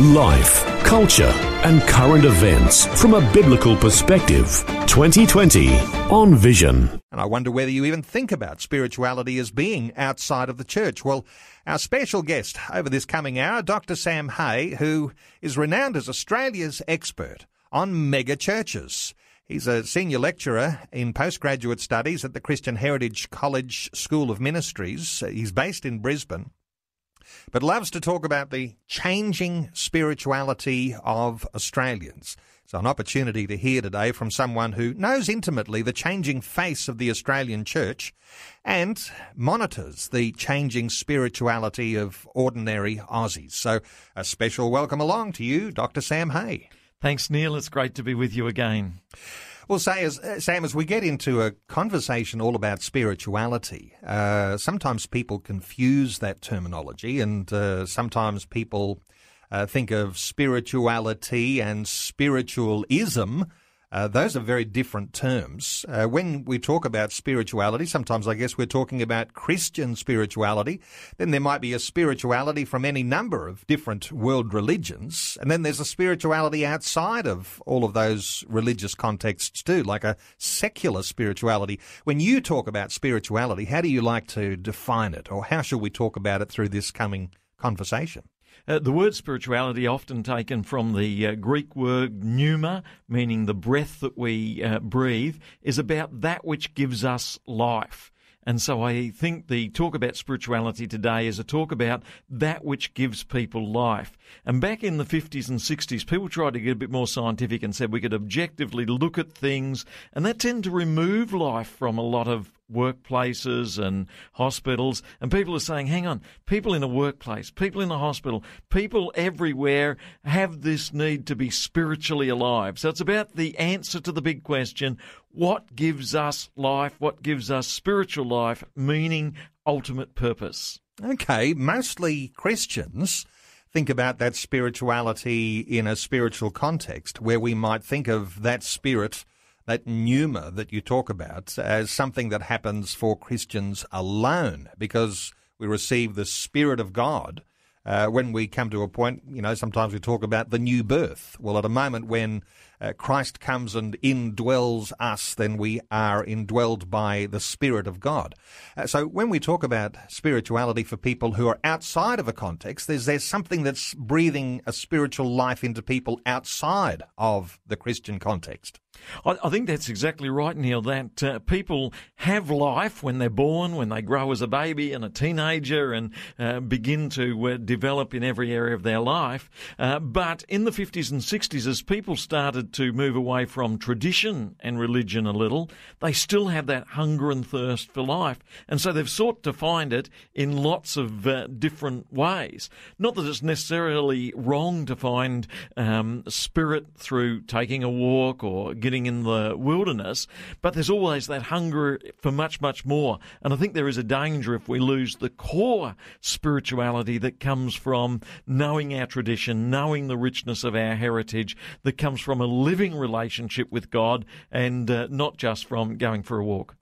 Life, culture, and current events from a biblical perspective. 2020 on Vision. And I wonder whether you even think about spirituality as being outside of the church. Well, our special guest over this coming hour, Dr. Sam Hay, who is renowned as Australia's expert on mega churches. He's a senior lecturer in postgraduate studies at the Christian Heritage College School of Ministries. He's based in Brisbane but loves to talk about the changing spirituality of Australians. So, an opportunity to hear today from someone who knows intimately the changing face of the Australian church and monitors the changing spirituality of ordinary Aussies. So, a special welcome along to you, Dr. Sam Hay. Thanks, Neil. It's great to be with you again. Well, say as, uh, Sam, as we get into a conversation all about spirituality, uh, sometimes people confuse that terminology, and uh, sometimes people uh, think of spirituality and spiritualism uh, those are very different terms. Uh, when we talk about spirituality, sometimes I guess we're talking about Christian spirituality. Then there might be a spirituality from any number of different world religions. And then there's a spirituality outside of all of those religious contexts too, like a secular spirituality. When you talk about spirituality, how do you like to define it? Or how should we talk about it through this coming conversation? Uh, the word spirituality, often taken from the uh, Greek word pneuma, meaning the breath that we uh, breathe, is about that which gives us life. And so I think the talk about spirituality today is a talk about that which gives people life. And back in the 50s and 60s, people tried to get a bit more scientific and said we could objectively look at things, and that tended to remove life from a lot of workplaces and hospitals. And people are saying, hang on, people in a workplace, people in a hospital, people everywhere have this need to be spiritually alive. So it's about the answer to the big question what gives us life? What gives us spiritual life, meaning, ultimate purpose? Okay, mostly Christians think about that spirituality in a spiritual context where we might think of that spirit that pneuma that you talk about as something that happens for Christians alone because we receive the Spirit of God. Uh, when we come to a point, you know, sometimes we talk about the new birth. Well, at a moment when uh, Christ comes and indwells us, then we are indwelled by the Spirit of God. Uh, so when we talk about spirituality for people who are outside of a context, there's, there's something that's breathing a spiritual life into people outside of the Christian context. I, think that's exactly right, Neil. That uh, people have life when they're born, when they grow as a baby and a teenager, and uh, begin to uh, develop in every area of their life. Uh, but in the 50s and 60s, as people started to move away from tradition and religion a little, they still have that hunger and thirst for life, and so they've sought to find it in lots of uh, different ways. Not that it's necessarily wrong to find um, spirit through taking a walk or getting in the wilderness, but there's always that hunger for much, much more. And I think there is a danger if we lose the core spirituality that comes from knowing our tradition, knowing the richness of our heritage, that comes from a living relationship with God and uh, not just from going for a walk.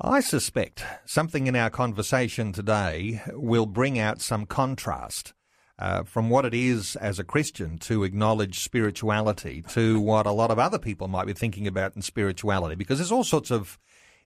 I suspect something in our conversation today will bring out some contrast uh, from what it is as a Christian to acknowledge spirituality to what a lot of other people might be thinking about in spirituality, because there's all sorts of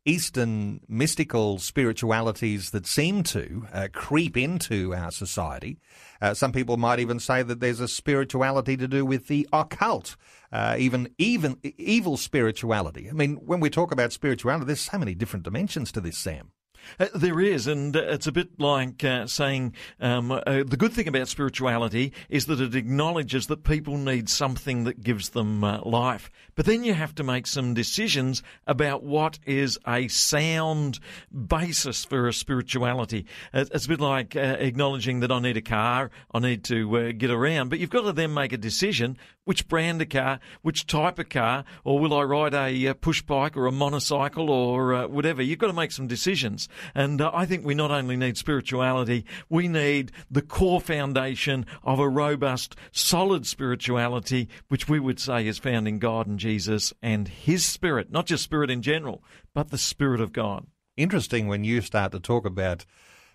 Eastern mystical spiritualities that seem to uh, creep into our society. Uh, some people might even say that there's a spirituality to do with the occult, uh, even even evil spirituality. I mean, when we talk about spirituality, there's so many different dimensions to this, Sam. Uh, there is, and uh, it's a bit like uh, saying um, uh, the good thing about spirituality is that it acknowledges that people need something that gives them uh, life. But then you have to make some decisions about what is a sound basis for a spirituality. It's a bit like acknowledging that I need a car, I need to get around, but you've got to then make a decision which brand of car, which type of car, or will I ride a uh, push bike or a motorcycle or uh, whatever? You've got to make some decisions. And uh, I think we not only need spirituality, we need the core foundation of a robust, solid spirituality, which we would say is found in God and Jesus and His Spirit, not just Spirit in general, but the Spirit of God. Interesting when you start to talk about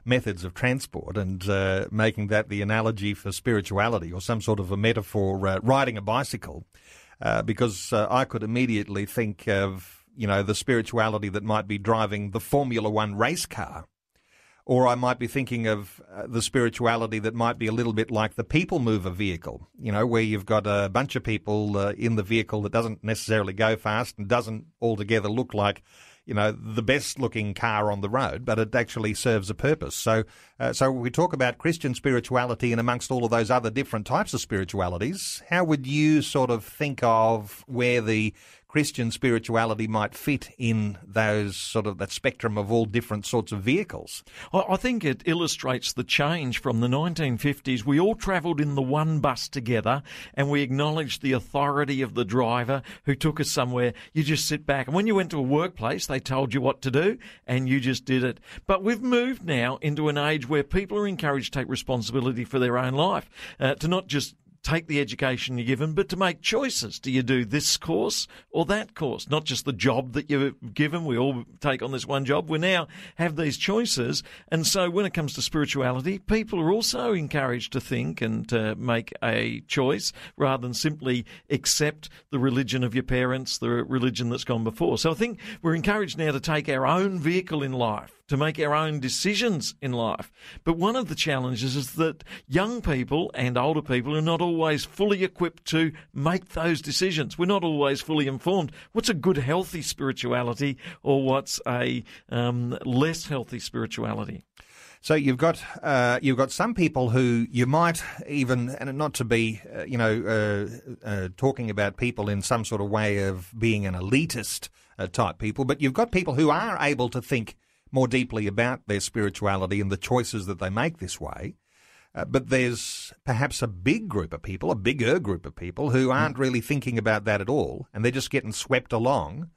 methods of transport and uh, making that the analogy for spirituality or some sort of a metaphor, uh, riding a bicycle, uh, because uh, I could immediately think of, you know, the spirituality that might be driving the Formula One race car. Or I might be thinking of uh, the spirituality that might be a little bit like the people mover vehicle, you know, where you've got a bunch of people uh, in the vehicle that doesn't necessarily go fast and doesn't altogether look like you know, the best looking car on the road, but it actually serves a purpose. So, uh, so we talk about Christian spirituality and amongst all of those other different types of spiritualities, how would you sort of think of where the Christian spirituality might fit in those sort of that spectrum of all different sorts of vehicles. I think it illustrates the change from the 1950s. We all travelled in the one bus together and we acknowledged the authority of the driver who took us somewhere. You just sit back. And when you went to a workplace, they told you what to do and you just did it. But we've moved now into an age where people are encouraged to take responsibility for their own life, uh, to not just take the education you're given, but to make choices. Do you do this course or that course? Not just the job that you're given. We all take on this one job. We now have these choices. And so when it comes to spirituality, people are also encouraged to think and to make a choice rather than simply accept the religion of your parents, the religion that's gone before. So I think we're encouraged now to take our own vehicle in life to make our own decisions in life. But one of the challenges is that young people and older people are not always fully equipped to make those decisions. We're not always fully informed. What's a good, healthy spirituality or what's a um, less healthy spirituality? So you've got uh, you've got some people who you might even, and not to be, uh, you know, uh, uh talking about people in some sort of way of being an elitist uh, type people, but you've got people who are able to think more deeply about their spirituality and the choices that they make this way. Uh, but there's perhaps a big group of people, a bigger group of people, who aren't mm. really thinking about that at all, and they're just getting swept along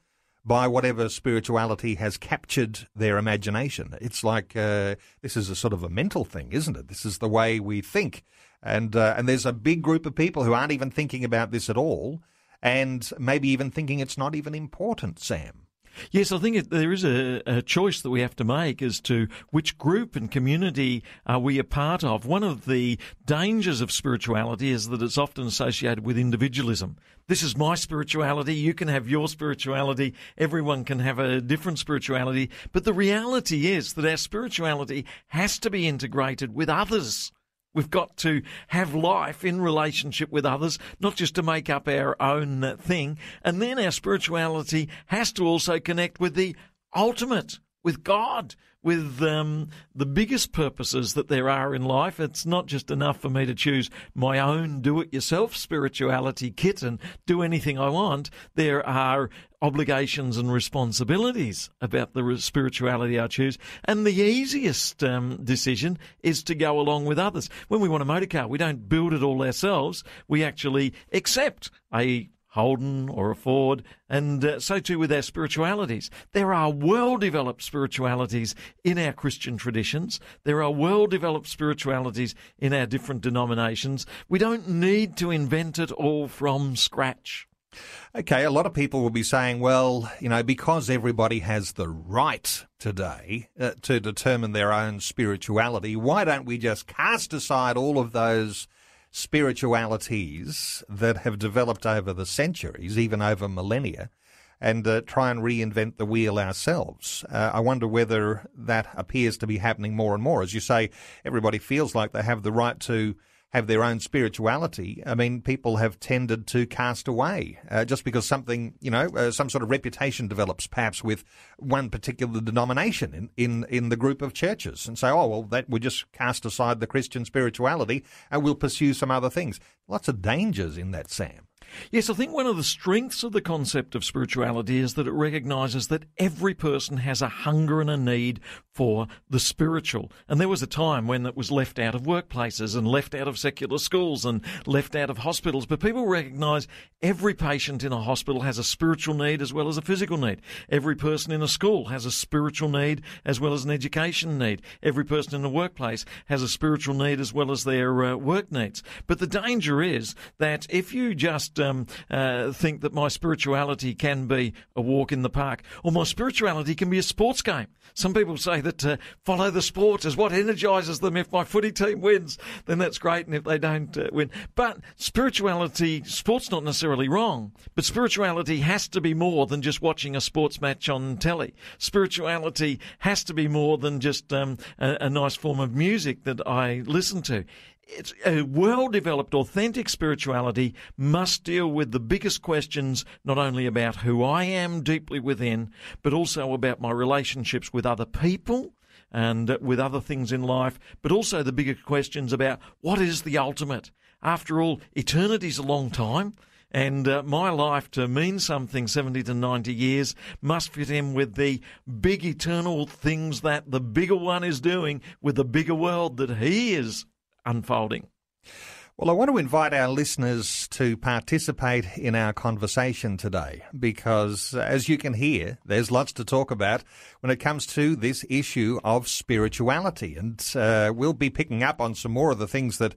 by whatever spirituality has captured their imagination. It's like uh, this is a sort of a mental thing, isn't it? This is the way we think, and uh, and there's a big group of people who aren't even thinking about this at all, and maybe even thinking it's not even important. Sam. Yes, I think there is a, a, choice that we have to make as to which group and community are we a part of. One of the dangers of spirituality is that it's often associated with individualism. This is my spirituality. You can have your spirituality. Everyone can have a different spirituality. But the reality is that our spirituality has to be integrated with others. We've got to have life in relationship with others, not just to make up our own thing. And then our spirituality has to also connect with the ultimate, with God, with um, the biggest purposes that there are in life. It's not just enough for me to choose my own do it yourself spirituality kit and do anything I want. There are obligations and responsibilities about the spirituality I choose. And the easiest um, decision is to go along with others. When we want a motor car, we don't build it all ourselves. We actually accept a Holden or a Ford, and uh, so too with our spiritualities. There are well developed spiritualities in our Christian traditions. There are well developed spiritualities in our different denominations. We don't need to invent it all from scratch. Okay, a lot of people will be saying, well, you know, because everybody has the right today uh, to determine their own spirituality, why don't we just cast aside all of those spiritualities that have developed over the centuries, even over millennia, and uh, try and reinvent the wheel ourselves. Uh, I wonder whether that appears to be happening more and more. As you say, everybody feels like they have the right to have their own spirituality, I mean, people have tended to cast away uh, just because something, you know, uh, some sort of reputation develops perhaps with one particular denomination in, in, in the group of churches and say, oh, well, that we just cast aside the Christian spirituality and we'll pursue some other things. Lots of dangers in that, Sam. Yes, I think one of the strengths of the concept of spirituality is that it recognizes that every person has a hunger and a need for the spiritual. And there was a time when it was left out of workplaces and left out of secular schools and left out of hospitals. But people recognize every patient in a hospital has a spiritual need as well as a physical need. Every person in a school has a spiritual need as well as an education need. Every person in a workplace has a spiritual need as well as their uh, work needs. But the danger is that if you just um, uh, think that my spirituality can be a walk in the park or my spirituality can be a sports game, some people say that uh, follow the sport is what energises them. If my footy team wins, then that's great, and if they don't uh, win. But spirituality, sport's not necessarily wrong, but spirituality has to be more than just watching a sports match on telly. Spirituality has to be more than just um, a, a nice form of music that I listen to it's a well developed, authentic spirituality must deal with the biggest questions, not only about who I am deeply within, but also about my relationships with other people and with other things in life, but also the bigger questions about what is the ultimate. After all, eternity's a long time. And uh, my life to mean something 70 to 90 years must fit in with the big eternal things that the bigger one is doing with the bigger world that he is unfolding. Well, I want to invite our listeners to participate in our conversation today because, as you can hear, there's lots to talk about when it comes to this issue of spirituality. And uh, we'll be picking up on some more of the things that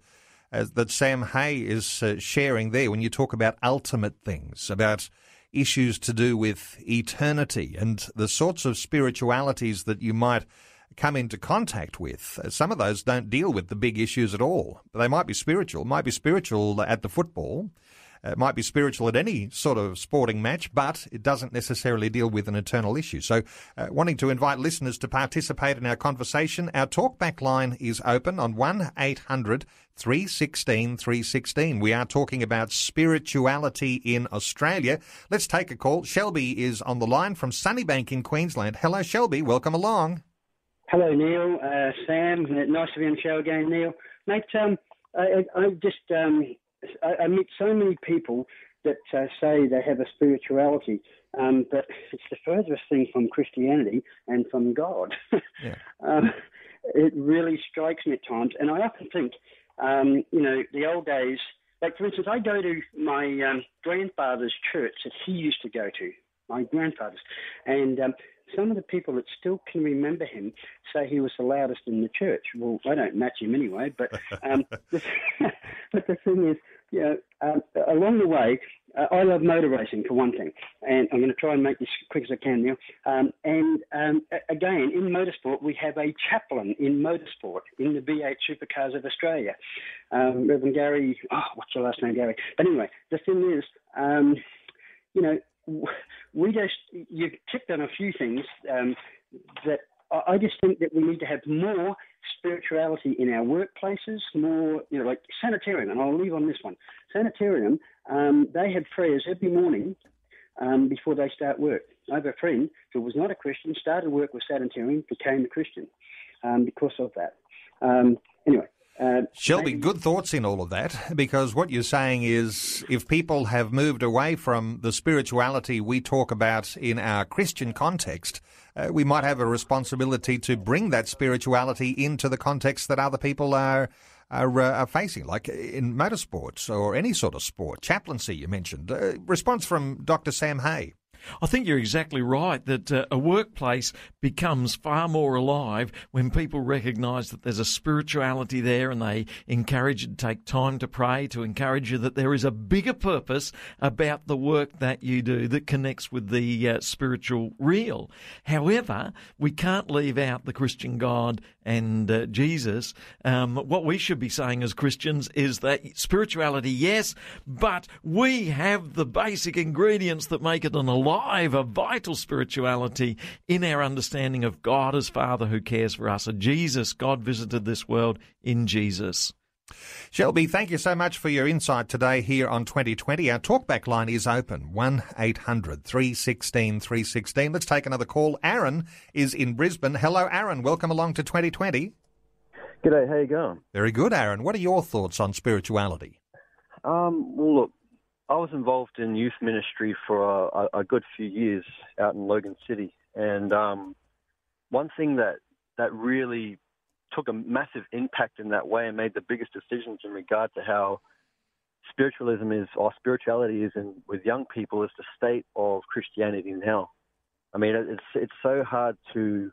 uh, that Sam Hay is uh, sharing there when you talk about ultimate things, about issues to do with eternity and the sorts of spiritualities that you might come into contact with. Uh, some of those don't deal with the big issues at all. They might be spiritual, might be spiritual at the football, uh, it might be spiritual at any sort of sporting match, but it doesn't necessarily deal with an eternal issue. So, uh, wanting to invite listeners to participate in our conversation, our talkback line is open on 1 800 316 316. We are talking about spirituality in Australia. Let's take a call. Shelby is on the line from Sunnybank in Queensland. Hello, Shelby. Welcome along. Hello, Neil, uh, Sam. Nice to be on the show again, Neil. Mate, um, I, I, just um, I, I, meet so many people that uh, say they have a spirituality, um, but it's the furthest thing from Christianity and from God. Yeah. Um, it really strikes me at times, and I often think, um, you know, the old days. Like for instance, I go to my um, grandfather's church that he used to go to. My grandfather's, and some of the people that still can remember him say he was the loudest in the church. Well, I don't match him anyway, but um, but the thing is, you know, um, along the way, uh, I love motor racing for one thing, and I'm going to try and make this as quick as I can now. Um, and um, again, in motorsport, we have a chaplain in motorsport in the V8 Supercars of Australia, um, Reverend Gary. Oh, what's your last name, Gary? But anyway, the thing is, um, you know, we just you ticked on a few things um, that I just think that we need to have more spirituality in our workplaces, more you know like sanitarium, and I'll leave on this one. Sanitarium, um, they have prayers every morning um, before they start work. I have a friend who was not a Christian, started work with sanitarium, became a Christian um, because of that. Um, anyway, uh, Shelby, maybe... good thoughts in all of that because what you're saying is if people have moved away from the spirituality we talk about in our Christian context, uh, we might have a responsibility to bring that spirituality into the context that other people are. Are, uh, are facing, like in motorsports or any sort of sport, chaplaincy you mentioned. Uh, response from Dr. Sam Hay. I think you're exactly right that uh, a workplace becomes far more alive when people recognise that there's a spirituality there and they encourage you to take time to pray, to encourage you that there is a bigger purpose about the work that you do that connects with the uh, spiritual real. However, we can't leave out the Christian God and uh, Jesus. Um, what we should be saying as Christians is that spirituality, yes, but we have the basic ingredients that make it an alive alive, a vital spirituality in our understanding of God as Father who cares for us. A Jesus, God visited this world in Jesus. Shelby, thank you so much for your insight today here on 2020. Our talkback line is open 1 800 316 316. Let's take another call. Aaron is in Brisbane. Hello, Aaron. Welcome along to 2020. G'day, how you going? Very good, Aaron. What are your thoughts on spirituality? Um, well, look, I was involved in youth ministry for a, a good few years out in Logan City, and um, one thing that that really took a massive impact in that way and made the biggest decisions in regard to how spiritualism is or spirituality is in with young people is the state of Christianity now. I mean, it's it's so hard to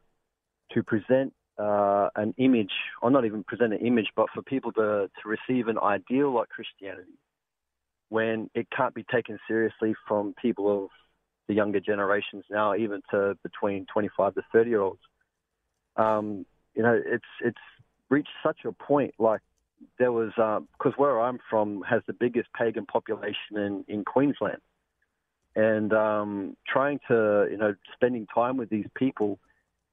to present uh, an image, or not even present an image, but for people to to receive an ideal like Christianity when it can't be taken seriously from people of the younger generations now, even to between 25 to 30 year olds. Um, you know, it's it's reached such a point. Like there was, because uh, where I'm from has the biggest pagan population in in Queensland, and um, trying to you know spending time with these people,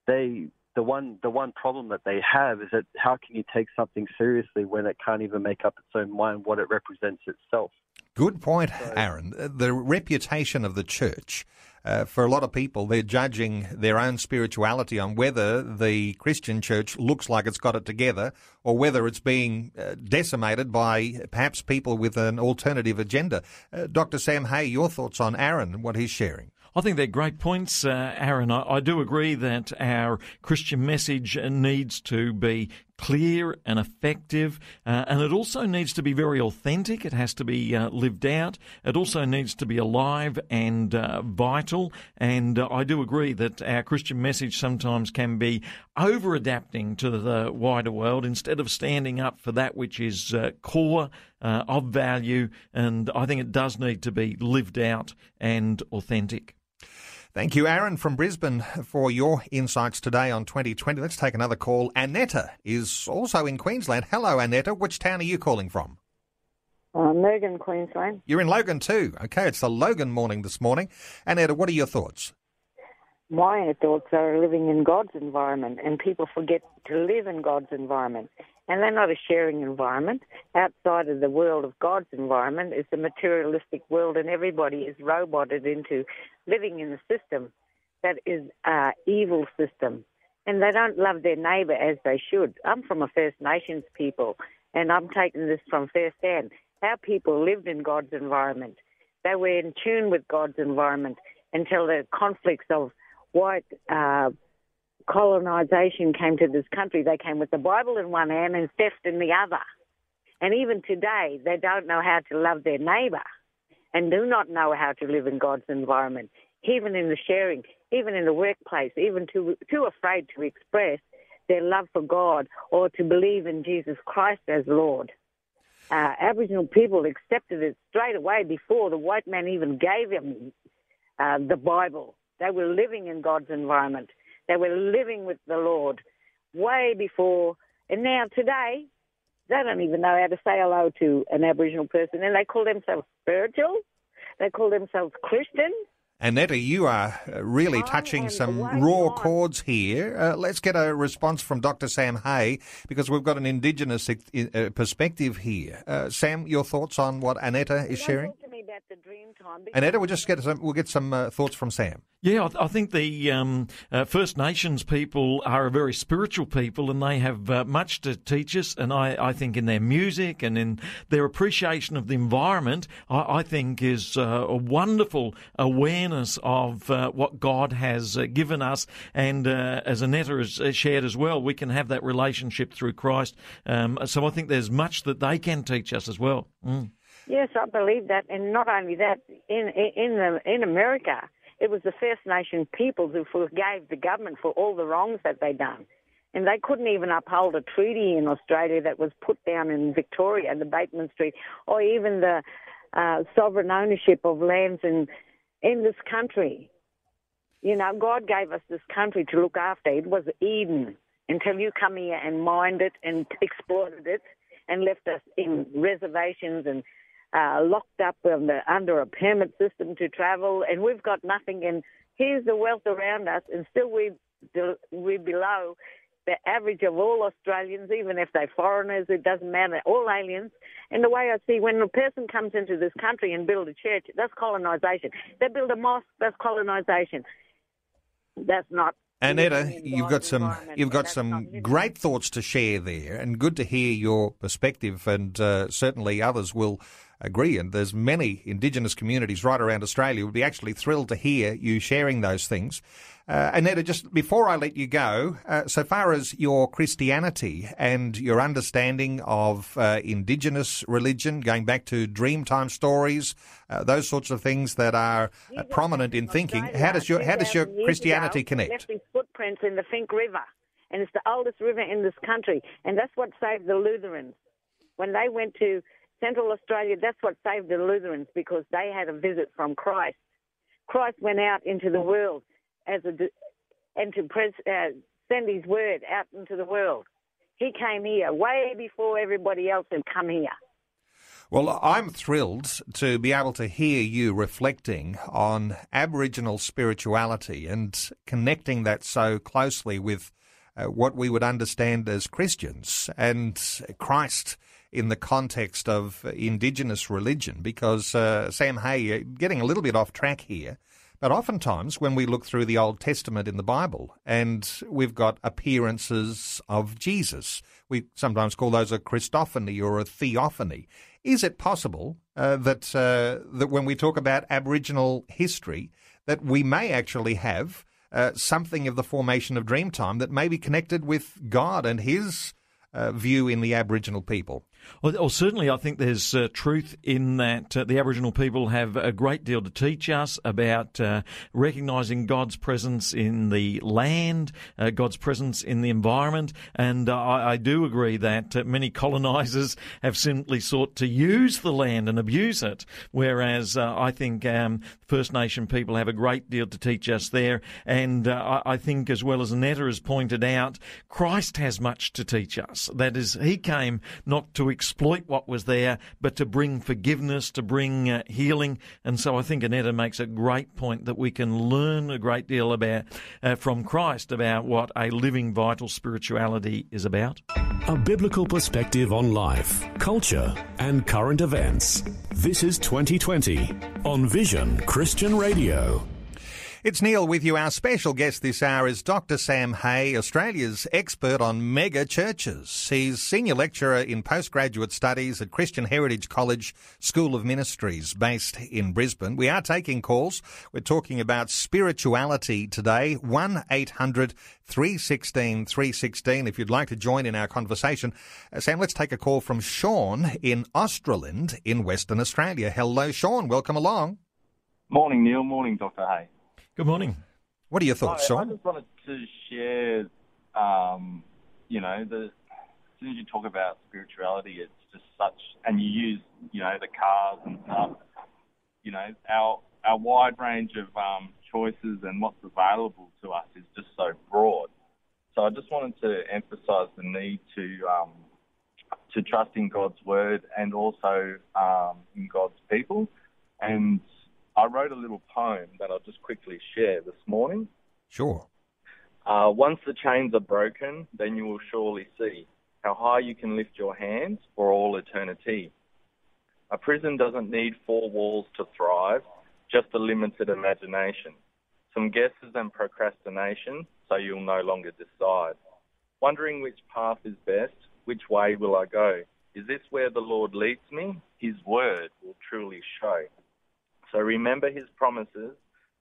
they the one the one problem that they have is that how can you take something seriously when it can't even make up its own mind what it represents itself. Good point, Aaron. The reputation of the church. Uh, for a lot of people, they're judging their own spirituality on whether the Christian church looks like it's got it together or whether it's being uh, decimated by perhaps people with an alternative agenda. Uh, Dr. Sam Hay, your thoughts on Aaron, and what he's sharing? I think they're great points, uh, Aaron. I, I, do agree that our Christian message needs to be clear and effective, uh, and it also needs to be very authentic. It has to be uh, lived out. It also needs to be alive and uh, vital. And uh, I do agree that our Christian message sometimes can be over adapting to the wider world instead of standing up for that which is uh, core uh, of value. And I think it does need to be lived out and authentic. Thank you, Aaron from Brisbane, for your insights today on 2020. Let's take another call. Annetta is also in Queensland. Hello, Annetta. Which town are you calling from? Uh, Logan, Queensland. You're in Logan too. Okay, it's the Logan morning this morning. Annetta, what are your thoughts? My thoughts are living in God's environment, and people forget to live in God's environment and they're not a sharing environment. Outside of the world of God's environment is the materialistic world, and everybody is roboted into living in a system that is an evil system. And they don't love their neighbour as they should. I'm from a First Nations people, and I'm taking this from first hand. Our people lived in God's environment. They were in tune with God's environment until the conflicts of white uh, colonization came to this country, they came with the Bible in one hand and theft in the other. And even today, they don't know how to love their neighbour and do not know how to live in God's environment, even in the sharing, even in the workplace, even too, too afraid to express their love for God or to believe in Jesus Christ as Lord. Uh, Aboriginal people accepted it straight away before the white man even gave them uh, the Bible. They were living in God's environment. They were living with the Lord way before. And now today, they don't even know how to say hello to an Aboriginal person. And they call themselves spiritual. They call themselves Christian. Annetta, you are uh, really touching some raw on. chords here. Uh, let's get a response from Dr. Sam Hay because we've got an Indigenous uh, perspective here. Uh, Sam, your thoughts on what Annetta is sharing? The dream time. Annetta, we'll just get some, we'll get some uh, thoughts from Sam. Yeah, I, th- I think the um, uh, First Nations people are a very spiritual people, and they have uh, much to teach us. And I, I, think in their music and in their appreciation of the environment, I, I think is uh, a wonderful awareness of uh, what God has uh, given us. And as Annetta has shared as well, we can have that relationship through Christ. Um, so I think there's much that they can teach us as well. Mm. Yes, I believe that, and not only that, in in the, in America, it was the First Nation peoples who forgave the government for all the wrongs that they'd done, and they couldn't even uphold a treaty in Australia that was put down in Victoria, the Batman Treaty, or even the uh, sovereign ownership of lands in in this country. You know, God gave us this country to look after. It was Eden until you come here and mined it and exploited it and left us in reservations and uh, locked up the, under a permit system to travel, and we've got nothing. And here's the wealth around us, and still we we're below the average of all Australians, even if they're foreigners. It doesn't matter. All aliens. And the way I see, when a person comes into this country and build a church, that's colonisation. They build a mosque, that's colonisation. That's not Annetta, you've got some you've got some great thoughts to share there, and good to hear your perspective. And uh, certainly others will agree. And there's many Indigenous communities right around Australia would be actually thrilled to hear you sharing those things. Uh, Annetta, just before I let you go, uh, so far as your Christianity and your understanding of uh, Indigenous religion, going back to Dreamtime stories, uh, those sorts of things that are uh, prominent in thinking, how does your how does your Christianity connect? Left his footprints in the Finke River, and it's the oldest river in this country, and that's what saved the Lutherans when they went to Central Australia. That's what saved the Lutherans because they had a visit from Christ. Christ went out into the world as a and to pres, uh, send his word out into the world. He came here way before everybody else had come here. Well, I'm thrilled to be able to hear you reflecting on Aboriginal spirituality and connecting that so closely with uh, what we would understand as Christians and Christ in the context of Indigenous religion. Because, uh, Sam Hay, getting a little bit off track here, but oftentimes, when we look through the Old Testament in the Bible and we've got appearances of Jesus, we sometimes call those a Christophany or a theophany. Is it possible uh, that uh, that when we talk about Aboriginal history, that we may actually have uh, something of the formation of Dreamtime that may be connected with God and His uh, view in the Aboriginal people? Well, well, certainly, I think there's uh, truth in that uh, the Aboriginal people have a great deal to teach us about uh, recognising God's presence in the land, uh, God's presence in the environment, and uh, I, I, do agree that uh, many colonisers have simply sought to use the land and abuse it, whereas I think um, First Nation people have a great deal to teach us there, and I, I think, as well as Annetta has pointed out, Christ has much to teach us. That is, He came not to exploit what was there, but to bring forgiveness, to bring uh, healing. And so I think Annetta makes a great point that we can learn a great deal about uh, from Christ about what a living, vital spirituality is about. A biblical perspective on life, culture, and current events. This is 2020 on Vision Christian Radio. It's Neil with you. Our special guest this hour is Dr. Sam Hay, Australia's expert on mega churches. He's senior lecturer in postgraduate studies at Christian Heritage College School of Ministries based in Brisbane. We are taking calls. We're talking about spirituality today. 1 800 316 316 if you'd like to join in our conversation. Uh, Sam, let's take a call from Sean in Australind in Western Australia. Hello, Sean. Welcome along. Morning, Neil. Morning, Dr. Hay. Good morning. What are your thoughts, Sean? I just wanted to share, um, you know, the, as soon as you talk about spirituality, it's just such, and you use, you know, the cars and stuff, you know, our our wide range of um, choices and what's available to us is just so broad. So I just wanted to emphasise the need to um, to trust in God's word and also um, in God's people, and I wrote a little poem that I'll just quickly share this morning. Sure. Uh, once the chains are broken, then you will surely see how high you can lift your hands for all eternity. A prison doesn't need four walls to thrive, just a limited imagination. Some guesses and procrastination, so you'll no longer decide. Wondering which path is best, which way will I go? Is this where the Lord leads me? His word will truly show. So remember his promises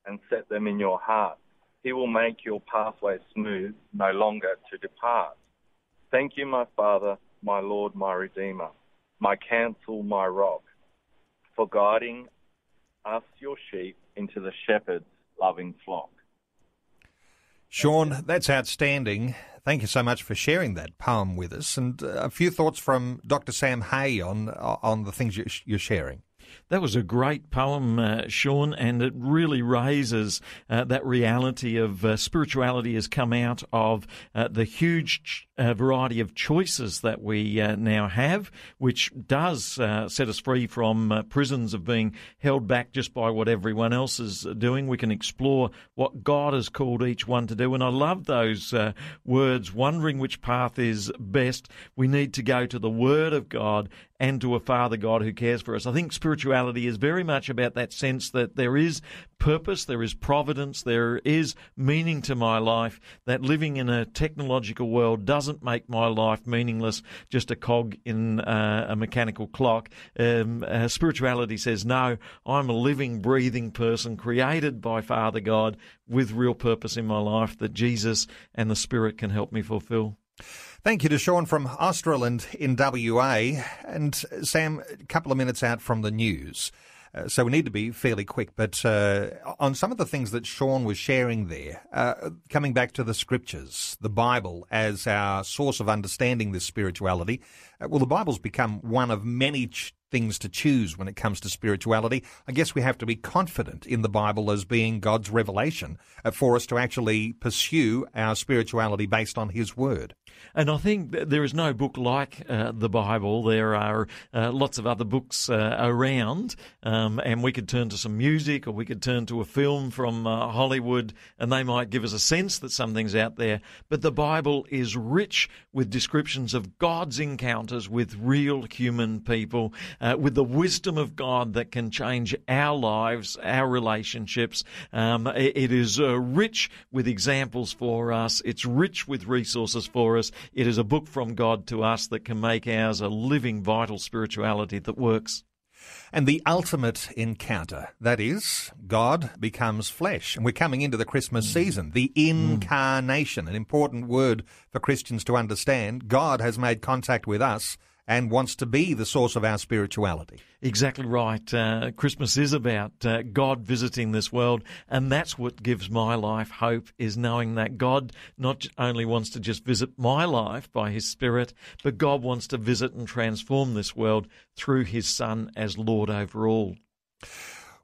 and set them in your heart. He will make your pathway smooth, no longer to depart. Thank you, my Father, my Lord, my Redeemer, my counsel, my rock, for guiding us, your sheep, into the shepherd's loving flock. Sean, that's outstanding. Thank you so much for sharing that poem with us. And a few thoughts from Dr. Sam Hay on on the things you're sharing. That was a great poem, uh, Sean, and it really raises uh, that reality of uh, spirituality has come out of uh, the huge ch- uh, variety of choices that we uh, now have, which does set us free from prisons of being held back just by what everyone else is doing. We can explore what God has called each one to do. And I love those words, wondering which path is best. We need to go to the Word of God and to a Father God who cares for us. I think spirituality spirituality is very much about that sense that there is purpose, there is providence, there is meaning to my life, that living in a technological world doesn't make my life meaningless, just a cog in uh, a mechanical clock. Um, uh, spirituality says, no, I'm a living, breathing person created by Father God with real purpose in my life that Jesus and the Spirit can help me fulfill. Thank you to Sean from Australind in WA. And Sam, a couple of minutes out from the news. Uh, so we need to be fairly quick. But uh, on some of the things that Sean was sharing there, uh, coming back to the scriptures, the Bible as our source of understanding this spirituality, uh, well, the Bible's become one of many ch- things to choose when it comes to spirituality. I guess we have to be confident in the Bible as being God's revelation uh, for us to actually pursue our spirituality based on His Word. And I think there is no book like uh, the Bible. There are uh, lots of other books uh, around, um, and we could turn to some music or we could turn to a film from uh, Hollywood, and they might give us a sense that something's out there. But the Bible is rich with descriptions of God's encounters with real human people, uh, with the wisdom of God that can change our lives, our relationships. Um, it, is uh, rich with examples for us. It's rich with resources for us. It is a book from God to us that can make ours a living, vital spirituality that works. And the ultimate encounter, that is, God becomes flesh. And we're coming into the Christmas mm. season. The incarnation, an important word for Christians to understand. God has made contact with us and wants to be the source of our spirituality. Exactly right. Uh, Christmas is about uh, God visiting this world, and that's what gives my life hope. Is knowing that God not only wants to just visit my life by His Spirit, but God wants to visit and transform this world through His Son as Lord over all.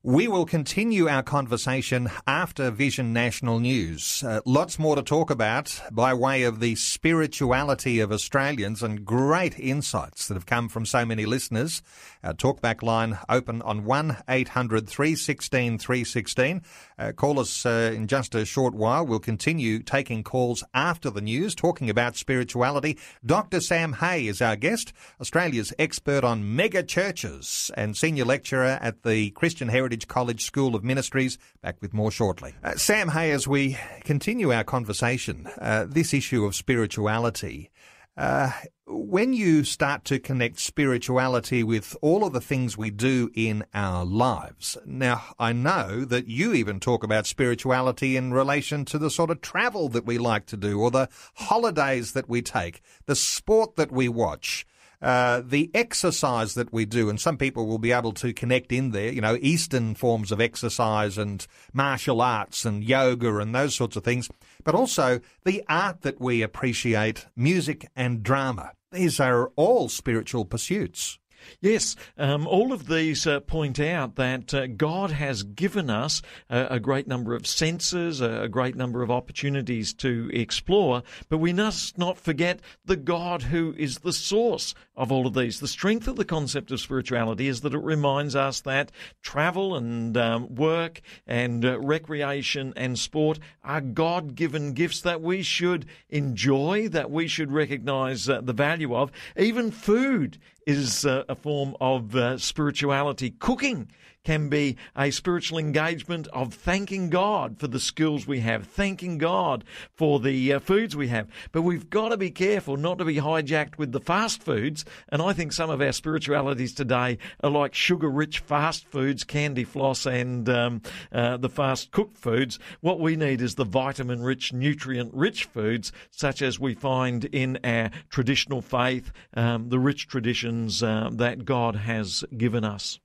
We will continue our conversation after Vision National News. Uh, lots more to talk about by way of the spirituality of Australians and great insights that have come from so many listeners. Our talkback line open on 1 800 316 316. Uh, call us uh, in just a short while. We'll continue taking calls after the news, talking about spirituality. Dr. Sam Hay is our guest, Australia's expert on mega churches and senior lecturer at the Christian Heritage Heritage College School of Ministries. Back with more shortly. Uh, Sam Hay, as we continue our conversation, uh, this issue of spirituality. Uh, when you start to connect spirituality with all of the things we do in our lives, now I know that you even talk about spirituality in relation to the sort of travel that we like to do or the holidays that we take, the sport that we watch. Uh, the exercise that we do, and some people will be able to connect in there, you know, Eastern forms of exercise and martial arts and yoga and those sorts of things, but also the art that we appreciate, music and drama. These are all spiritual pursuits. Yes, um, all of these uh, point out that uh, God has given us a, a, great number of senses, a, a, great number of opportunities to explore, but we must not forget the God who is the source of all of these. The strength of the concept of spirituality is that it reminds us that travel and um, work and uh, recreation and sport are God given gifts that we should enjoy, that we should recognize uh, the value of. Even food is uh, a form of uh, spirituality. Cooking can be a spiritual engagement of thanking God for the skills we have, thanking God for the uh, foods we have. But we've got to be careful not to be hijacked with the fast foods. And I think some of our spiritualities today are like sugar rich fast foods, candy floss, and um, uh, the fast cooked foods. What we need is the vitamin rich, nutrient rich foods, such as we find in our traditional faith, um, the rich traditions uh, that God has given us.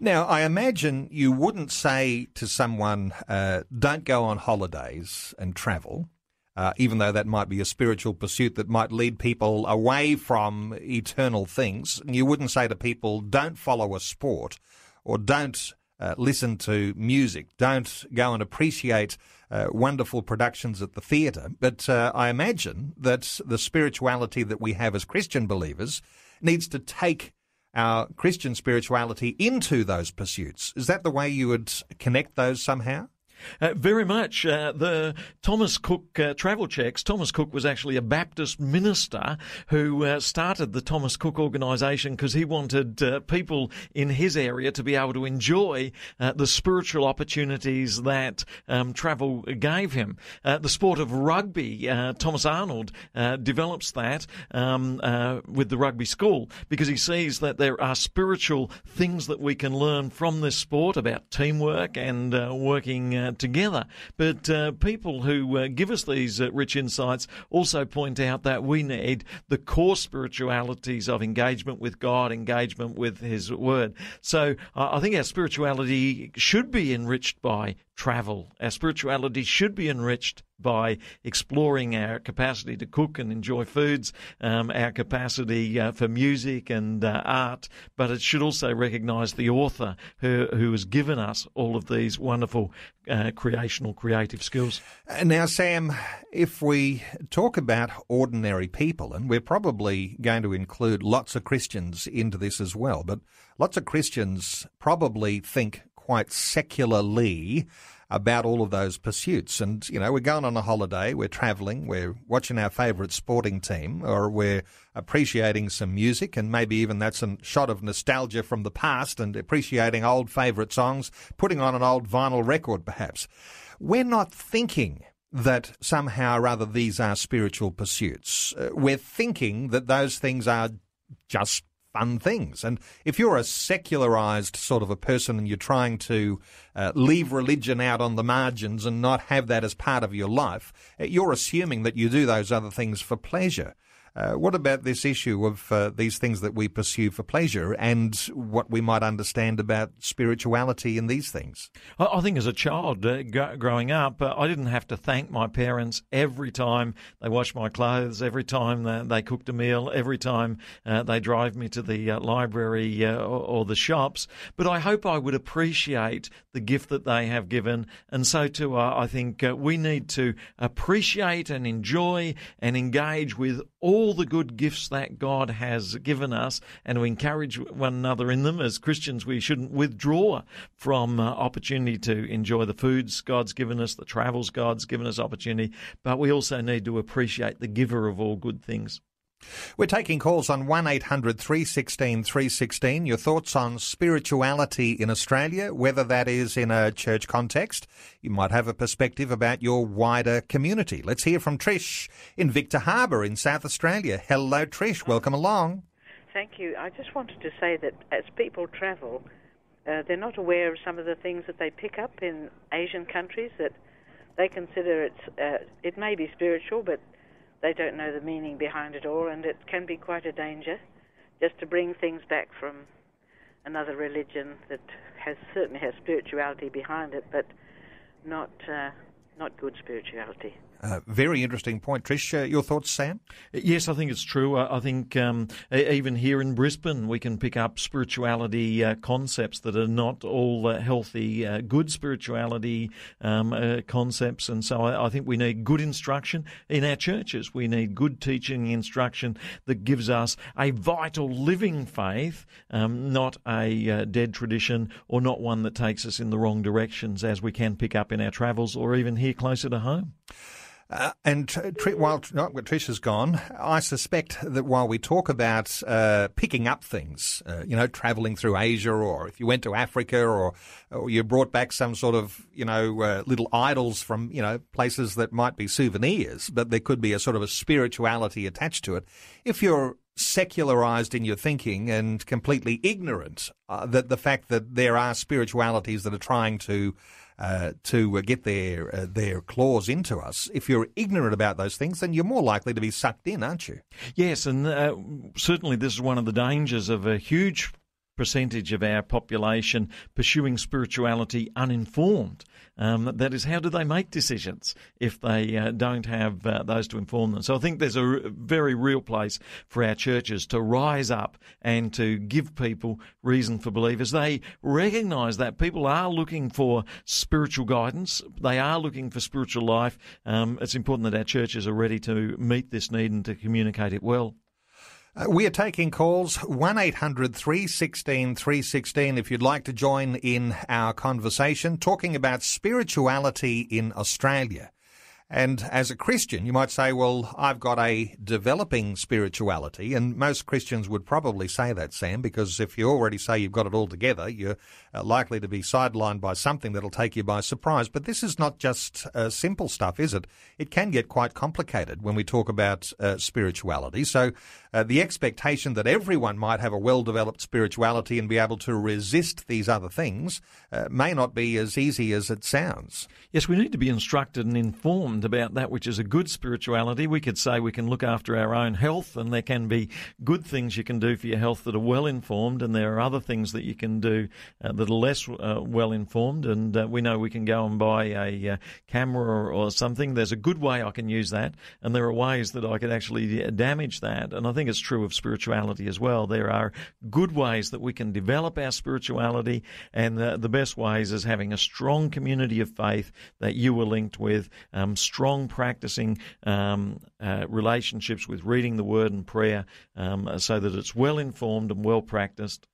Now, I imagine you wouldn't say to someone, uh, don't go on holidays and travel. Uh, even though that might be a spiritual pursuit that might lead people away from eternal things, you wouldn't say to people, don't follow a sport or don't uh, listen to music, don't go and appreciate uh, wonderful productions at the theatre. But uh, I imagine that the spirituality that we have as Christian believers needs to take our Christian spirituality into those pursuits. Is that the way you would connect those somehow? Uh, very much. Uh, the Thomas Cook uh, travel checks. Thomas Cook was actually a Baptist minister who uh, started the Thomas Cook organisation because he wanted uh, people in his area to be able to enjoy uh, the spiritual opportunities that um, travel gave him. the sport of rugby, Thomas Arnold develops that um, with the rugby school because he sees that there are spiritual things that we can learn from this sport about teamwork and working together. But uh, people who uh, give us these uh, rich insights also point out that we need the core spiritualities of engagement with God, engagement with His Word. So I think our spirituality should be enriched by travel. Our spirituality should be enriched by exploring our capacity to cook and enjoy foods, um, our capacity uh, for music and uh, art, but it should also recognise the author who, who has given us all of these wonderful uh, creational, creative skills. Uh, now, Sam, if we talk about ordinary people, and we're probably going to include lots of Christians into this as well, but lots of Christians probably think quite secularly about all of those pursuits. And, you know, we're going on a holiday, we're travelling, we're watching our favourite sporting team, or we're appreciating some music, and maybe even that's a shot of nostalgia from the past and appreciating old favourite songs, putting on an old vinyl record perhaps. We're not thinking that somehow or other these are spiritual pursuits. Uh, we're thinking that those things are just fun things. And if you're a secularized sort of a person and you're trying to uh, leave religion out on the margins and not have that as part of your life, uh, you're assuming that you do those other things for pleasure. Uh, what about this issue of uh, these things that we pursue for pleasure and what we might understand about spirituality in these things? I think as a child uh, g- growing up, uh, I didn't have to thank my parents every time they washed my clothes, every time they, they cooked a meal, every time uh, they drive me to the library or, or, the shops. But I hope I would appreciate the gift that they have given. And so too, I think we need to appreciate and enjoy and engage with all the good gifts that God has given us and to encourage one another in them. As Christians, we shouldn't withdraw from uh, opportunity to enjoy the foods God's given us, the travels God's given us opportunity, but we also need to appreciate the giver of all good things. We're taking calls on 1800 316 316. Your thoughts on spirituality in Australia, whether that is in a church context. You might have a perspective about your wider community. Let's hear from Trish in Victor Harbor in South Australia. Hello, Trish. Welcome along. Thank you. I just wanted to say that as people travel, uh, they're not aware of some of the things that they pick up in Asian countries that they consider it's, uh, it may be spiritual, but they don't know the meaning behind it all, and it can be quite a danger just to bring things back from another religion that has certainly has spirituality behind it, but not uh, not good spirituality. Very interesting point. Trish, uh, your thoughts, Sam? Yes, I think it's true. I think um, even here in Brisbane, we can pick up spirituality uh, concepts that are not all uh, healthy, uh, good spirituality um, uh, concepts. And so I, I, think we need good instruction in our churches. We need good teaching instruction that gives us a vital living faith, um, not a dead tradition or not one that takes us in the wrong directions as we can pick up in our travels or even here closer to home. Uh, and while no, Trisha's gone, I suspect that while we talk about uh, picking up things, uh, you know, travelling through Asia, or if you went to Africa, or, or you brought back some sort of, you know, uh, little idols from, you know, places that might be souvenirs, but there could be a sort of a spirituality attached to it. If you're secularized in your thinking and completely ignorant uh, that the fact that there are spiritualities that are trying to uh, to uh, get their uh, their claws into us. If you're ignorant about those things, then you're more likely to be sucked in, aren't you? Yes, and uh, certainly this is one of the dangers of a huge percentage of our population pursuing spirituality uninformed. Um, that is, how do they make decisions if they uh, don't have uh, those to inform them? So I think there's a very real place for our churches to rise up and to give people reason for believers. They recognise that people are looking for spiritual guidance. They are looking for spiritual life. Um, it's important that our churches are ready to meet this need and to communicate it well. Uh, we are taking calls 1 800 316 316 if you'd like to join in our conversation talking about spirituality in Australia. And as a Christian, you might say, well, I've got a developing spirituality. And most Christians would probably say that, Sam, because if you already say you've got it all together, you're uh, likely to be sidelined by something that'll take you by surprise. But this is not just uh, simple stuff, is it? It can get quite complicated when we talk about uh, spirituality. So uh, the expectation that everyone might have a well developed spirituality and be able to resist these other things uh, may not be as easy as it sounds. Yes, we need to be instructed and informed informed about that which is a good spirituality. We could say we can look after our own health, and there can be good things you can do for your health that are well informed, and there are other things that you can do uh, that are less uh, well informed. And uh, we know we can go and buy a uh, camera or, or, something. There's a good way I can use that, and there are ways that I could actually uh, damage that. And I think it's true of spirituality as well. There are good ways that we can develop our spirituality, and the best ways is having a strong community of faith that you were linked with. Um, strong practicing um, uh, relationships with reading the Word and prayer um, so that it's well informed and well practiced.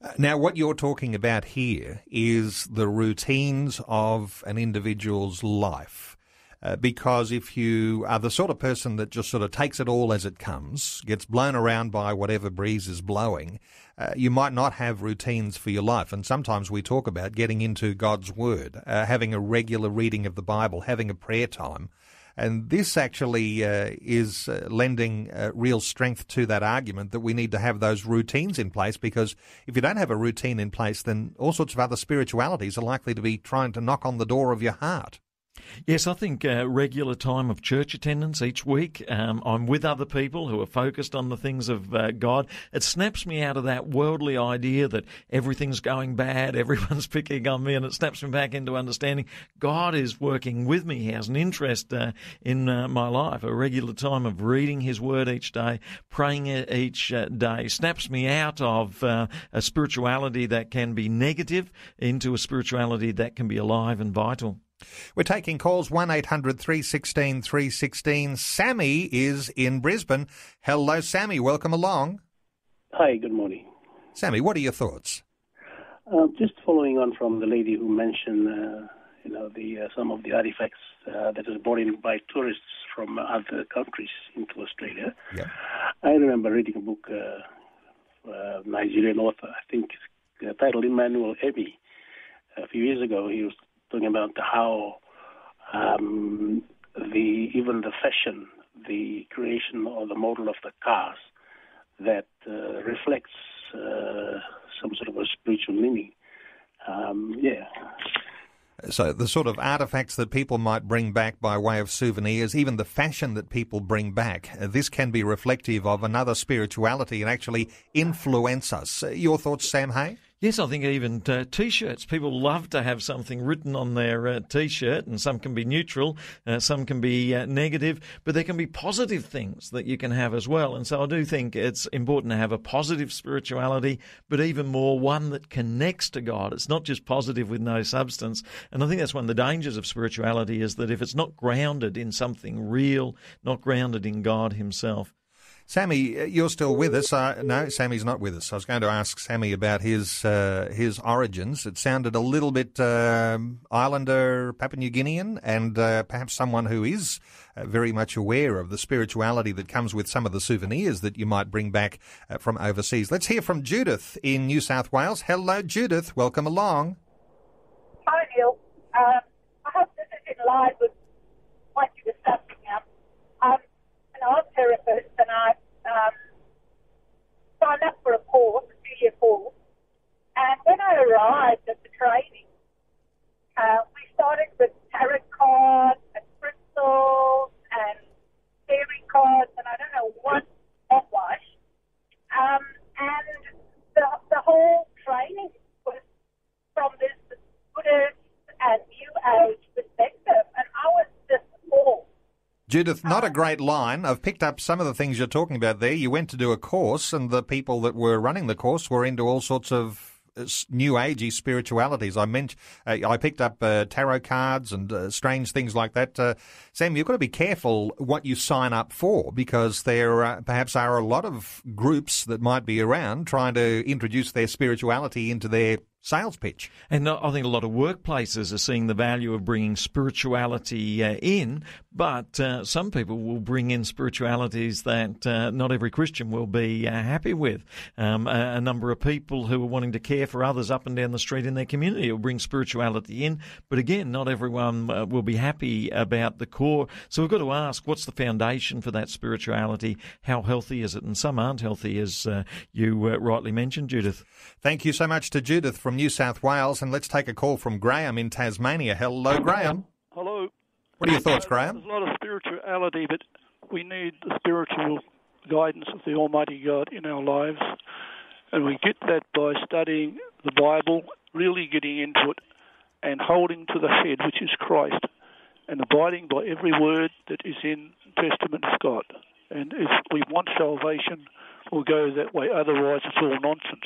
Uh, now, what you're talking about here is the routines of an individual's life. Uh, because if you are the sort of person that just sort of takes it all as it comes, gets blown around by whatever breeze is blowing, uh, you might not have routines for your life. And sometimes we talk about getting into God's Word, uh, having a regular reading of the Bible, having a prayer time. And this actually uh, is uh, lending real strength to that argument that we need to have those routines in place because if you don't have a routine in place, then all sorts of other spiritualities are likely to be trying to knock on the door of your heart. Yes, I think uh, regular time of church attendance each week. Um, I'm with other people who are focused on the things of uh, God. It snaps me out of that worldly idea that everything's going bad, everyone's picking on me, and it snaps me back into understanding God is working with me. He has an interest uh, in uh, my life. A regular time of reading His Word each day, praying each uh, day, snaps me out of uh, a spirituality that can be negative into a spirituality that can be alive and vital. We're taking calls 1 800 316 316. Sammy is in Brisbane. Hello, Sammy. Welcome along. Hi, good morning. Sammy, what are your thoughts? Uh, just following on from the lady who mentioned, uh, you know, the uh, some of the artifacts uh, that is brought in by tourists from other countries into Australia. Yeah. I remember reading a book, uh, uh, Nigerian author, I think, titled Emmanuel Ebi. A few years ago, he was talking about how um, the even the fashion, the creation or the model of the cars that uh, reflects uh, some sort of a spiritual meaning. Um, yeah. So the sort of artifacts that people might bring back by way of souvenirs, even the fashion that people bring back, uh, this can be reflective of another spirituality and actually influence us. Uh, your thoughts, Sam Hay? Yes, I think even uh, t-shirts. People love to have something written on their uh, t-shirt, and some can be neutral, uh, some can be uh, negative, but there can be positive things that you can have as well. And so I do think it's important to have a positive spirituality, but even more one that connects to God. It's not just positive with no substance. And I think that's one of the dangers of spirituality is that if it's not grounded in something real, not grounded in God Himself, Sammy, uh, you're still with us. Uh, no, Sammy's not with us. I was going to ask Sammy about his uh, his origins. It sounded a little bit uh, Islander, Papua New Guinean, and uh, perhaps someone who is uh, very much aware of the spirituality that comes with some of the souvenirs that you might bring back from overseas. Let's hear from Judith in New South Wales. Hello, Judith. Welcome along. Hi, Neil. I hope this is in with what you discussing now. Um, an art therapist and I um, signed up for a course, a two-year course. And when I arrived at the training, uh, we started with tarot cards and crystals and fairy cards and I don't know what hogwash. Um, and the, the whole training was from this Buddhist and New Age perspective. And I was just appalled Judith, not a great line. I've picked up some of the things you're talking about there. You went to do a course, and the people that were running the course were into all sorts of uh, new agey spiritualities. I meant uh, I picked up uh, tarot cards and uh, strange things like that. Uh, Sam, you've got to be careful what you sign up for because there uh, perhaps are a lot of groups that might be around trying to introduce their spirituality into their sales pitch. And I think a lot of workplaces are seeing the value of bringing spirituality uh, in, but uh, some people will bring in spiritualities that uh, not every Christian will be uh, happy with. Um, a, a, number of people who are wanting to care for others up and down the street in their community will bring spirituality in, but again, not everyone uh, will be happy about the core. So we've got to ask, what's the foundation for that spirituality? How healthy is it? And some aren't healthy, as uh, you rightly mentioned, Judith. Thank you so much to Judith from New South Wales. And let's take a call from Graham in Tasmania. Hello, Graham. Hello. What are your thoughts, Graham? There's a lot of spirituality, but we need the spiritual guidance of the Almighty God in our lives. And we get that by studying the Bible, really getting into it, and holding to the head, which is Christ, and abiding by every word that is in the Testament of God. And if we want salvation, we'll go that way. Otherwise, it's all nonsense.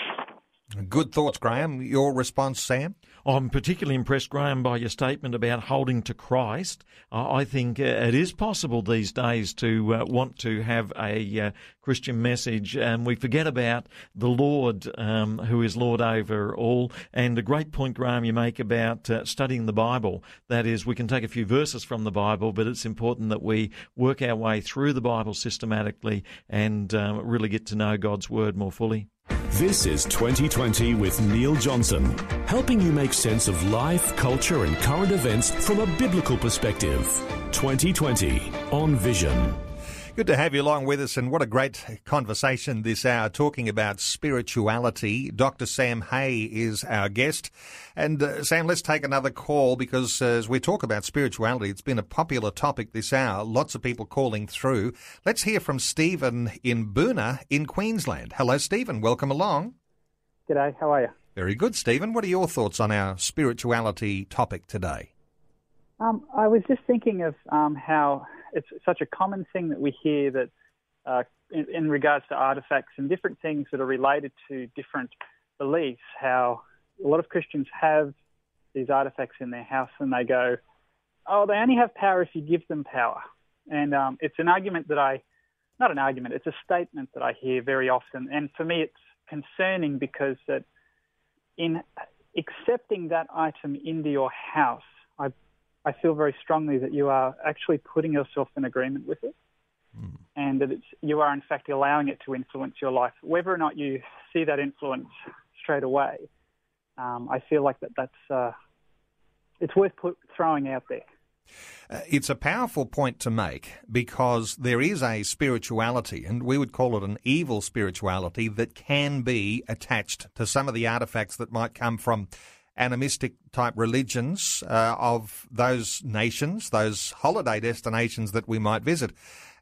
Good thoughts, Graham. Your response, Sam? I'm particularly impressed, Graham, by your statement about holding to Christ. I think uh, it is possible these days to uh, want to have a uh, Christian message, and we forget about the Lord, um, who is Lord over all. And a great point, Graham, you make about uh, studying the Bible. That is, we can take a few verses from the Bible, but it's important that we work our way through the Bible systematically and um, really get to know God's Word more fully. This is 2020 with Neil Johnson, helping you make sense of life, culture, and current events from a biblical perspective. 2020 on Vision. Good to have you along with us, and what a great conversation this hour talking about spirituality. Dr. Sam Hay is our guest. And uh, Sam, let's take another call because uh, as we talk about spirituality, it's been a popular topic this hour. Lots of people calling through. Let's hear from Stephen in Boonah in Queensland. Hello, Stephen. Welcome along. G'day. How are you? Very good, Stephen. What are your thoughts on our spirituality topic today? Um, I was just thinking of um, how it's such a common thing that we hear that uh, in, in, regards to artifacts and different things that are related to different beliefs, how a lot of Christians have these artifacts in their house and they go, oh, they only have power if you give them power. And um, it's an argument that I, not an argument, it's a statement that I hear very often. And for me, it's concerning because that in accepting that item into your house, I I feel very strongly that you are actually putting yourself in agreement with it, mm. and that it's you are in fact allowing it to influence your life. Whether or not you see that influence straight away, um, I feel like that that's uh, it's worth put, throwing out there. Uh, it's a powerful point to make because there is a spirituality, and we would call it an evil spirituality, that can be attached to some of the artifacts that might come from animistic type religions uh, of those nations, those holiday destinations that we might visit.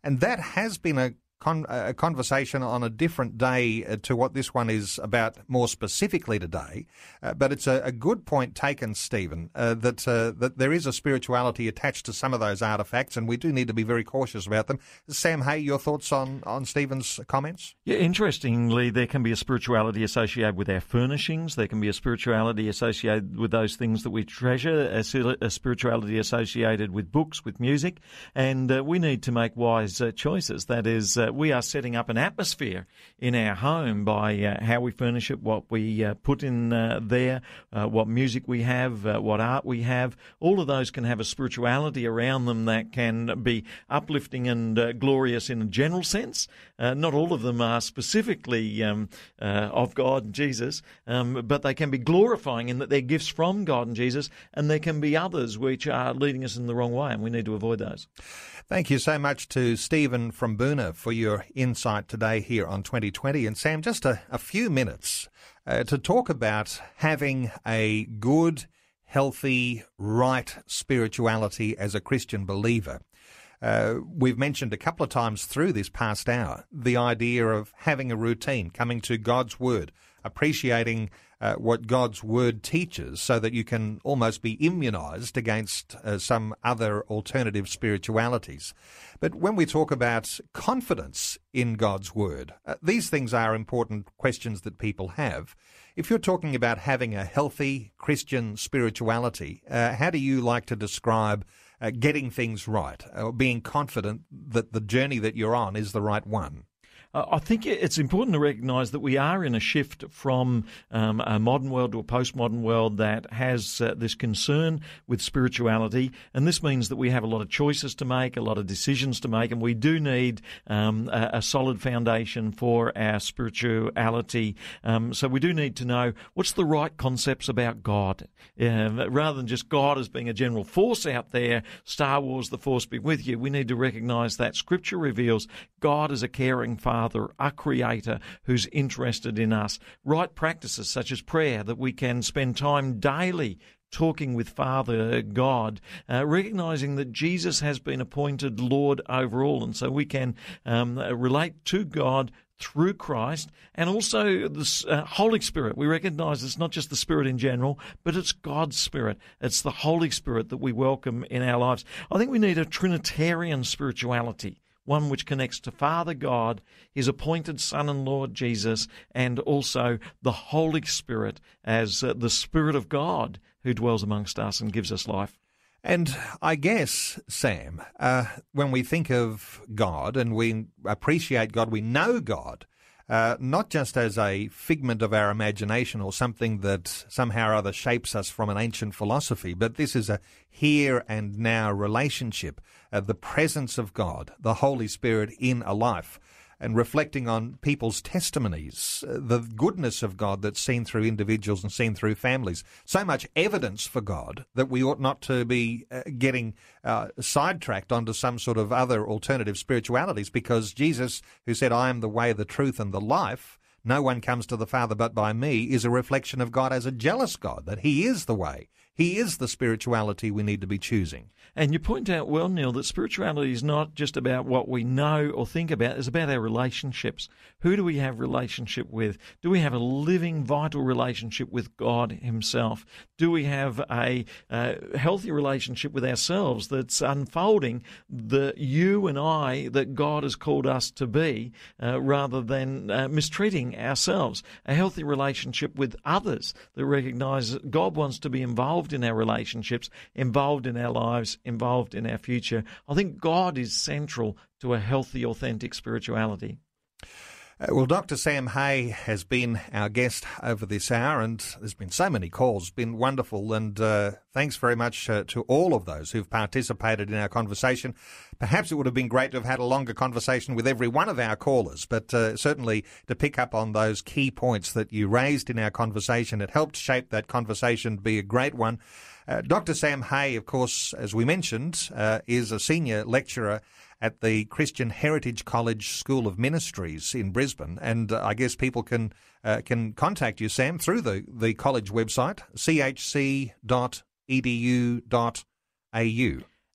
And that has been a con- a conversation on a different day uh, to what this one is about more specifically today. Uh, but it's a, a, good point taken, Stephen, uh, that uh, that there is a spirituality attached to some of those artifacts, and we do need to be very cautious about them. Sam Hay, your thoughts on on Stephen's comments? Yeah, interestingly, there can be a spirituality associated with our furnishings. There can be a spirituality associated with those things that we treasure. A, a spirituality associated with books, with music, and uh, we need to make wise uh, choices. That is we are setting up an atmosphere in our home by uh, how we furnish it, what we uh, put in uh, there, uh, what music we have, uh, what art we have. All of those can have a spirituality around them that can be uplifting and glorious in a general sense. not all of them are specifically um, of God and Jesus, um, but they can be glorifying in that they're gifts from God and Jesus, and there can be others which are leading us in the wrong way, and we need to avoid those. Thank you so much to Stephen from Boonah for your insight today here on 2020. And Sam, just a, a few minutes uh, to talk about having a good, healthy, right spirituality as a Christian believer. Uh, we've mentioned a couple of times through this past hour the idea of having a routine, coming to God's Word, appreciating uh, what God's Word teaches so that you can almost be immunized against uh, some other alternative spiritualities. But when we talk about confidence in God's Word, uh, these things are important questions that people have. If you're talking about having a healthy Christian spirituality, uh, how do you like to describe uh, getting things right, or being confident that the journey that you're on is the right one? I think it's important to recognise that we are in a shift from um, a modern world to a postmodern world that has uh, this concern with spirituality, and this means that we have a lot of choices to make, a lot of decisions to make, and we do need um, a, a, solid foundation for our spirituality. Um, so we do need to know what's the right concepts about God, uh, rather than just God as being a general force out there. Star Wars, the Force be with you. We need to recognise that Scripture reveals God as a caring Father Father, a Creator who's interested in us. Right practices such as prayer, that we can spend time daily talking with Father God, uh, recognizing that Jesus has been appointed Lord over all, and so we can um, relate to God through Christ and also the uh, Holy Spirit. We recognize it's not just the Spirit in general, but it's God's Spirit. It's the Holy Spirit that we welcome in our lives. I think we need a Trinitarian spirituality one which connects to Father God, His appointed Son and Lord Jesus, and also the Holy Spirit as uh, the Spirit of God who dwells amongst us and gives us life. And I guess, Sam, uh, when we think of God and we appreciate God, we know God, uh, not just as a figment of our imagination or something that somehow or other shapes us from an ancient philosophy, but this is a here and now relationship, uh, the presence of God, the Holy Spirit in a life and reflecting on people's testimonies, uh, the goodness of God that's seen through individuals and seen through families. So much evidence for God that we ought not to be uh, getting uh, sidetracked onto some sort of other alternative spiritualities because Jesus, who said, I am the way, the truth, and the life, no one comes to the Father but by me, is a reflection of God as a jealous God, that He is the way. He is the spirituality we need to be choosing. And you point out well, Neil, that spirituality is not just about what we know or think about, it's about our relationships. Who do we have relationship with? Do we have a living, vital relationship with God Himself? Do we have a uh, healthy relationship with ourselves that's unfolding the you and I that God has called us to be uh, rather than uh, mistreating ourselves? A healthy relationship with others that recognize that God wants to be involved in our relationships, involved in our lives, involved in our future. I think God is central to a healthy, authentic spirituality. Uh, well, Dr. Sam Hay has been our guest over this hour, and there's been so many calls. It's been wonderful, and uh, thanks very much uh, to all of those who've participated in our conversation. Perhaps it would have been great to have had a longer conversation with every one of our callers, but uh, certainly to pick up on those key points that you raised in our conversation, it helped shape that conversation to be a great one. Uh, Dr. Sam Hay, of course, as we mentioned, uh, is a senior lecturer at the Christian Heritage College School of Ministries in Brisbane, and uh, I guess people can uh, can contact you, Sam, through the the college website chc.edu.au.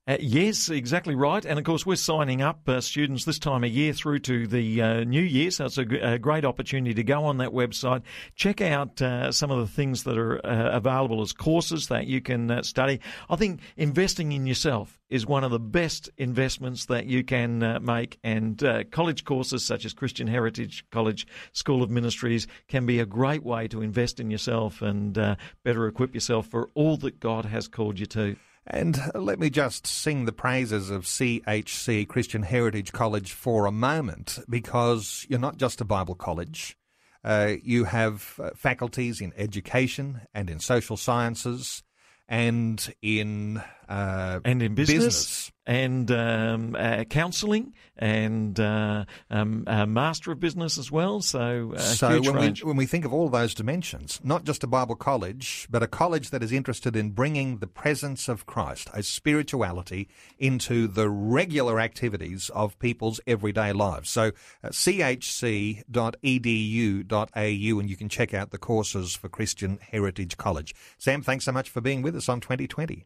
Uh, yes, exactly right. And of course, we're signing up uh, students this time of year through to the uh, new year. So it's a, g- a great opportunity to go on that website, check out uh, some of the things that are uh, available as courses that you can uh, study. I think investing in yourself is one of the best investments that you can make. And college courses such as Christian Heritage College School of Ministries can be a great way to invest in yourself and better equip yourself for all that God has called you to. And let me just sing the praises of CHC, Christian Heritage College, for a moment, because you're not just a Bible college. Uh, you have uh, faculties in education and in social sciences and in uh, and in business, business. And um, uh, counselling and uh, um, master of business as well. So, so when range. we, when we think of all those dimensions, not just a Bible college, but a college that is interested in bringing the presence of Christ, a spirituality, into the regular activities of people's everyday lives. So, uh, chc.edu.au, and you can check out the courses for Christian Heritage College. Sam, thanks so much for being with us on 2020.